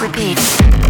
repeat.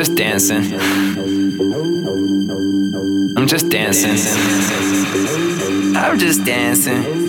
Just dancing. I'm just dancing. I'm just dancing.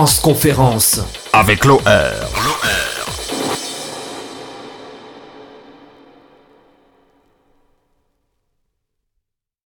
Conférence avec l'OR.